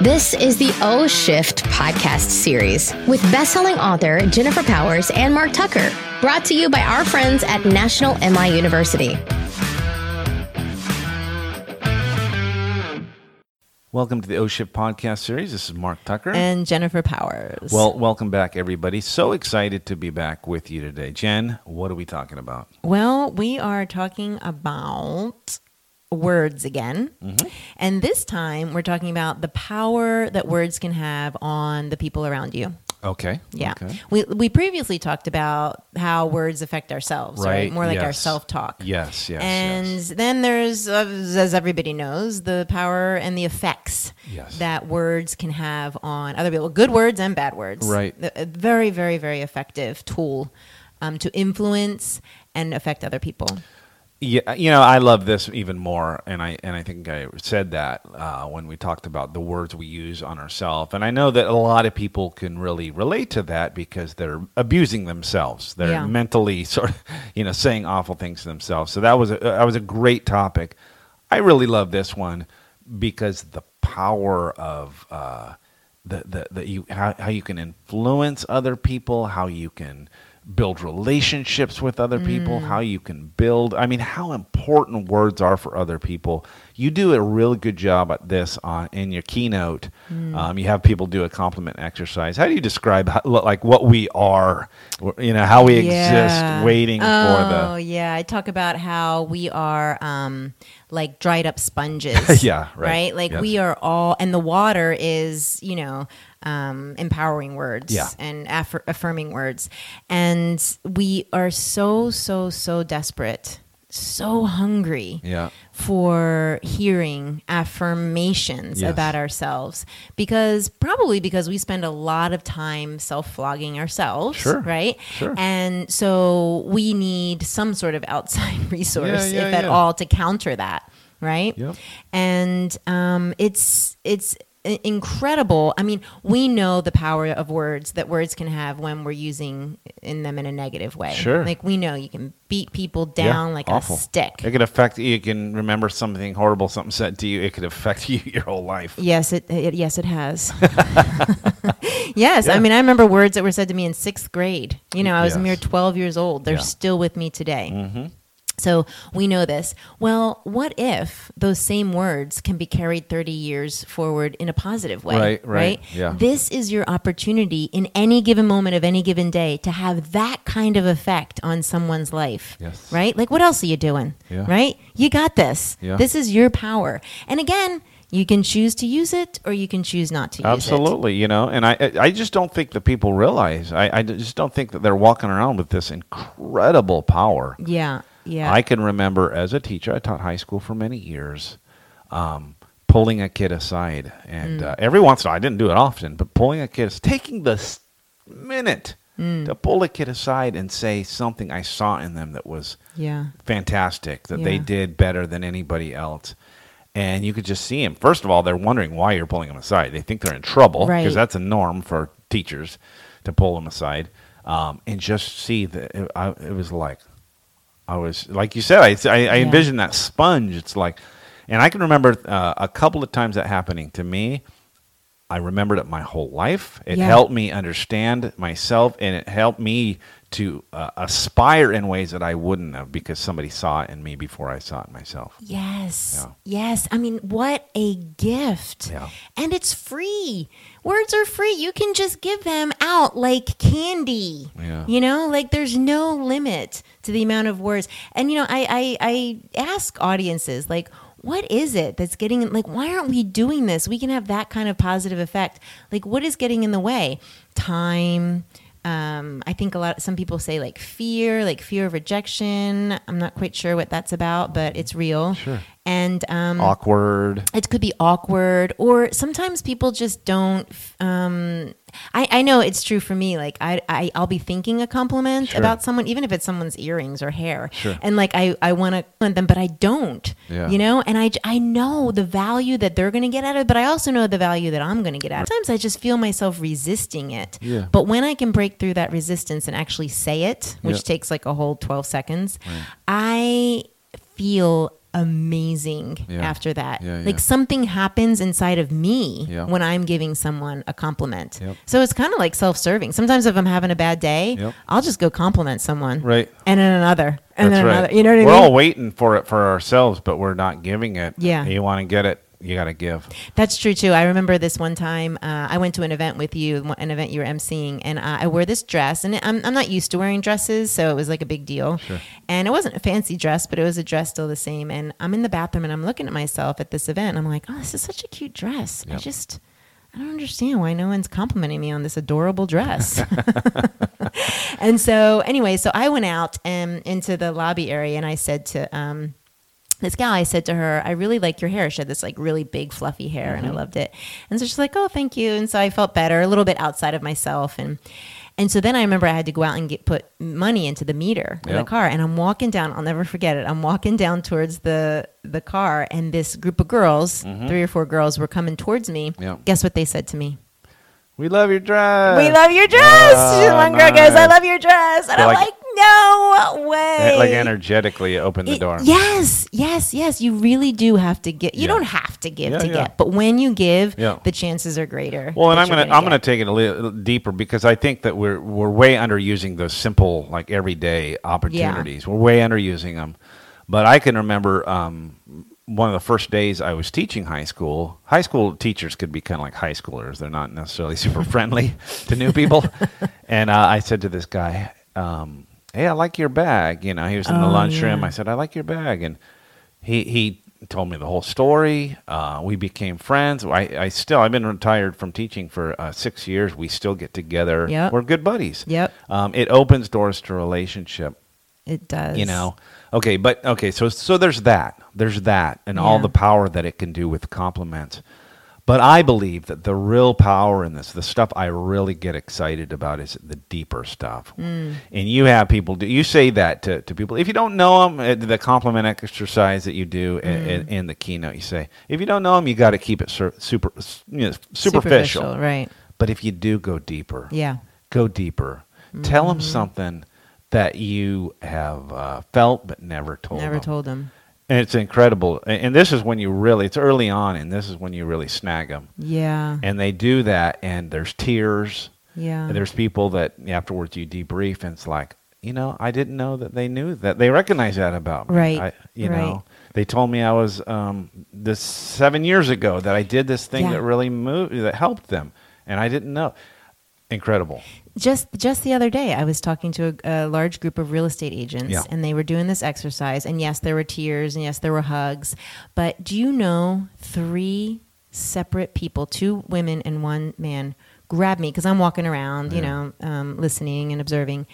This is the O Shift podcast series with best-selling author Jennifer Powers and Mark Tucker, brought to you by our friends at National MI University. Welcome to the O Shift podcast series. This is Mark Tucker. and Jennifer Powers. well, welcome back, everybody. So excited to be back with you today. Jen, what are we talking about? well, we are talking about words again. Mm-hmm. And this time we're talking about the power that words can have on the people around you. Okay. Yeah. Okay. We we previously talked about how words affect ourselves, right? Right, More like our self-talk. Yes, yes, And yes. then there's, uh, as everybody knows, the power and the effects Yes. that words can have on other people. Good words and bad words. Right. A a very, very, very effective tool um, to influence and affect other people. Yeah, you know, I love this even more, and I and I think I said that uh, when we talked about the words we use on ourselves, and I know that a lot of people can really relate to that because they're abusing themselves, they're Yeah. mentally sort of, you know, saying awful things to themselves. So that was a, that was a great topic. I really love this one because the power of uh, the the, the you how, how you can influence other people, how you can build relationships with other people, how you can build. I mean, how important words are for other people. You do a really good job at this on in your keynote. Um, you have people do a compliment exercise. How do you describe how, like what we are? You know, how we exist, waiting oh, for the. Oh, yeah. I talk about how we are um, like dried up sponges. Yeah, right. Like Yes. we are all, and the water is, you know, um, empowering words Yeah. and affir- affirming words. And we are so, so, so desperate, so hungry Yeah. for hearing affirmations Yes. about ourselves because probably because we spend a lot of time self-flogging ourselves Sure. right Sure. and so we need some sort of outside resource Yeah, yeah, if at all to counter that right Yep. and um, it's it's incredible i mean we know the power of words that words can have when we're using in them in a negative way Sure. like we know you can beat people Yeah, down like awful. a stick It could affect you. can remember something horrible, something said to you. It could affect you your whole life. Yes, it, it yes it has. yes, Yeah. I mean I remember words that were said to me in sixth grade. You know, I was a mere twelve years old. They're Yeah. still with me today. Mm-hmm. So we know this. Well, what if those same words can be carried 30 years forward in a positive way? Right, right, yeah. This is your opportunity in any given moment of any given day to have that kind of effect on someone's life. Yes. Right? Like, what else are you doing? Yeah. Right? You got this. Yeah. This is your power. And again, you can choose to use it or you can choose not to use it. Absolutely, you know, and I I just don't think that people realize. I, I just don't think that they're walking around with this incredible power. Yeah. Yeah. I can remember as a teacher, I taught high school for many years, um, pulling a kid aside, and Mm. uh, every once in a while, I didn't do it often, but pulling a kid, taking the minute Mm. to pull a kid aside and say something I saw in them that was yeah. fantastic that they did better than anybody else. And you could just see them. First of all, they're wondering why you're pulling them aside. They think they're in trouble because Right. that's a norm for teachers to pull them aside. Um, and just see that it, I, it was like, I was like you said, I, I, I Yeah. envisioned that sponge. It's like, and I can remember uh, a couple of times that happening to me. I remembered it my whole life. It Yeah. helped me understand myself, and it helped me to uh, aspire in ways that I wouldn't have because somebody saw it in me before I saw it myself. Yes. Yeah. Yes. I mean, what a gift. Yeah. And it's free. Words are free. You can just give them out like candy. Yeah. You know, like there's no limit to the amount of words. And, you know, I, I, I ask audiences, like, what is it that's getting like why aren't we doing this we can have that kind of positive effect like what is getting in the way time um, I think a lot. Some people say like fear, like fear of rejection. I'm not quite sure what that's about, but it's real. Sure. And um, Awkward. it could be awkward, or sometimes people just don't. Um, I, I know it's true for me. Like I, I I'll be thinking a compliment Sure. about someone, even if it's someone's earrings or hair, Sure. and like I, I want to compliment them, but I don't. Yeah. You know, and I, I know the value that they're going to get out of it, but I also know the value that I'm going to get out. of it. Sometimes I just feel myself resisting it. Yeah. But when I can break through that resistance and actually say it, which takes like a whole 12 seconds, I feel amazing Yeah. after that. Yeah, yeah. Like something happens inside of me when I'm giving someone a compliment. Yep. So it's kind of like self-serving. Sometimes if I'm having a bad day, Yep. I'll just go compliment someone. Right. And then another. And That's then right. another. You know what I mean? we're all waiting for it for ourselves, but we're not giving it. Yeah. You want to get it, you got to give. That's true too. I remember this one time uh, I went to an event with you, an event you were emceeing, and uh, I wore this dress, and I'm, I'm not used to wearing dresses, so it was like a big deal. Sure. And it wasn't a fancy dress, but it was a dress still the same. And I'm in the bathroom and I'm looking at myself at this event, and I'm like, oh, this is such a cute dress. I just. I don't understand why no one's complimenting me on this adorable dress. and so, anyway, so I went out and into the lobby area and I said to um, this gal, I said to her, I really like your hair. She had this like really big fluffy hair and I mm-hmm. loved it. And so she's like, oh, thank you. And so I felt better, a little bit outside of myself. And and so then I remember I had to go out and get put money into the meter in the car. And I'm walking down, I'll never forget it. I'm walking down towards the the car and this group of girls, mm-hmm. three or four girls, were coming towards me. Yeah. Guess what they said to me? We love your dress. we love your dress. Ah, oh, One girl goes, I love your dress. And So I'm like- like, no way. Like energetically open the It- door. Yes, yes, yes. You really do have to get. You Yeah. don't have to give Yeah, to yeah. get, but when you give, the chances are greater. Well, and I'm you're gonna, I'm gonna take it a little deeper because I think that we're we're way underusing those simple like everyday opportunities. We're way underusing them. But I can remember um, one of the first days I was teaching high school. High school teachers could be kind of like high schoolers. They're not necessarily super friendly to new people. And uh, I said to this guy, um, "Hey, I like your bag." You know, he was in the Oh, lunchroom. yeah. I said, "I like your bag," and he he told me the whole story. Uh, we became friends. I, I still I've been retired from teaching for uh, six years. We still get together. Yep. We're good buddies. Yep. Um, it opens doors to relationship. It does. You know. Okay, but okay, so so there's that. There's that, and all the power that it can do with compliments. But I believe that the real power in this, the stuff I really get excited about, is the deeper stuff. Mm. And you have people do. You say that to, to people. If you don't know them, the compliment exercise that you do in, Mm. in, the keynote, you say, if you don't know them, you got to keep it sur- super, you know, superficial. right? But if you do go deeper, Yeah. go deeper. Tell Mm-hmm. them something that you have uh, felt but never told. Never them. told them. And it's incredible. And and this is when you really, it's early on, and this is when you really snag them. Yeah. And they do that, and there's tears. Yeah. And there's people that afterwards you debrief, and it's like, you know, I didn't know that they knew that. They recognize that about me. Right, I, you right. know, they told me I was um, this seven years ago that I did this thing Yeah. that really moved, that helped them, and I didn't know. Incredible. just just the other day i was talking to a, a large group of real estate agents Yeah. and they were doing this exercise and yes there were tears and yes there were hugs but do you know three separate people two women and one man grabbed me because i'm walking around you know um, listening and observing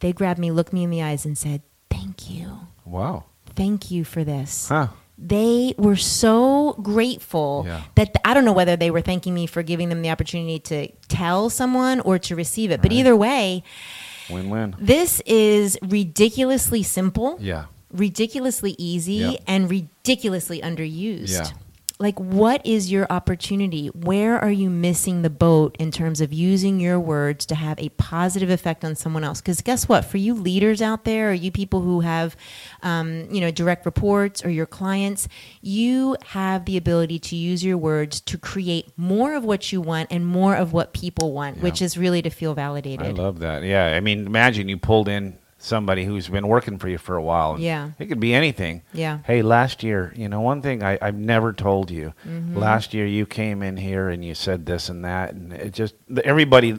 they grabbed me looked me in the eyes and said thank you Wow. thank you for this Huh. They were so grateful Yeah. that I don't know whether they were thanking me for giving them the opportunity to tell someone or to receive it. But either way, Win win. this is ridiculously simple, Yeah. ridiculously easy, and ridiculously underused. Yeah. Like, what is your opportunity? Where are you missing the boat in terms of using your words to have a positive effect on someone else? Because guess what? For you leaders out there, or you people who have, um, you know, direct reports or your clients, you have the ability to use your words to create more of what you want and more of what people want, which is really to feel validated. I love that. Yeah. I mean, imagine you pulled in somebody who's been working for you for a while. and Yeah. It could be anything. Yeah. Hey, last year, you know, one thing I, I've never told you. Mm-hmm. Last year, you came in here and you said this and that, and it just everybody.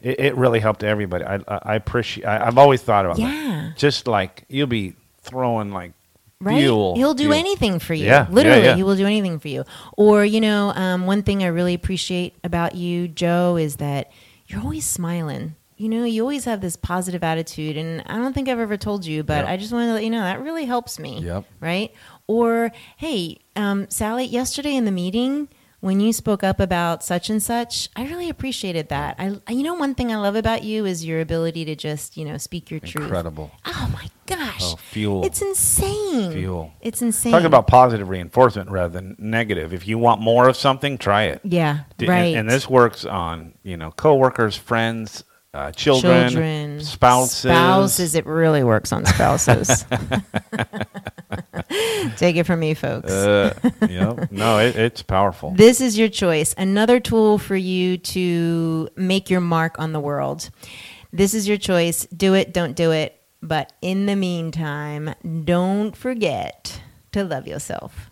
It, it really helped everybody. I, I, I appreciate. I, I've always thought about Yeah. that. Just like you'll be throwing like right? fuel. He'll do fuel. anything for you. Yeah, yeah, Literally, yeah. he will do anything for you. Or, you know, um, one thing I really appreciate about you, Joe, is that you're always smiling. You know, you always have this positive attitude. And I don't think I've ever told you, but Yep. I just wanted to let you know that really helps me. Yep. Right? Or, hey, um, Sally, yesterday in the meeting, when you spoke up about such and such, I really appreciated that. I, you know, one thing I love about you is your ability to just, you know, speak your truth. Incredible. Oh my gosh. Oh, fuel. It's insane. Fuel. It's insane. Talk about positive reinforcement rather than negative. If you want more of something, try it. Yeah, D- right. And, and this works on you know coworkers, friends, uh, children, children, spouses. Spouses. It really works on spouses. Take it from me, folks. Uh, yep. No, it, it's powerful. This is your choice. Another tool for you to make your mark on the world. This is your choice. Do it, don't do it. But in the meantime, don't forget to love yourself.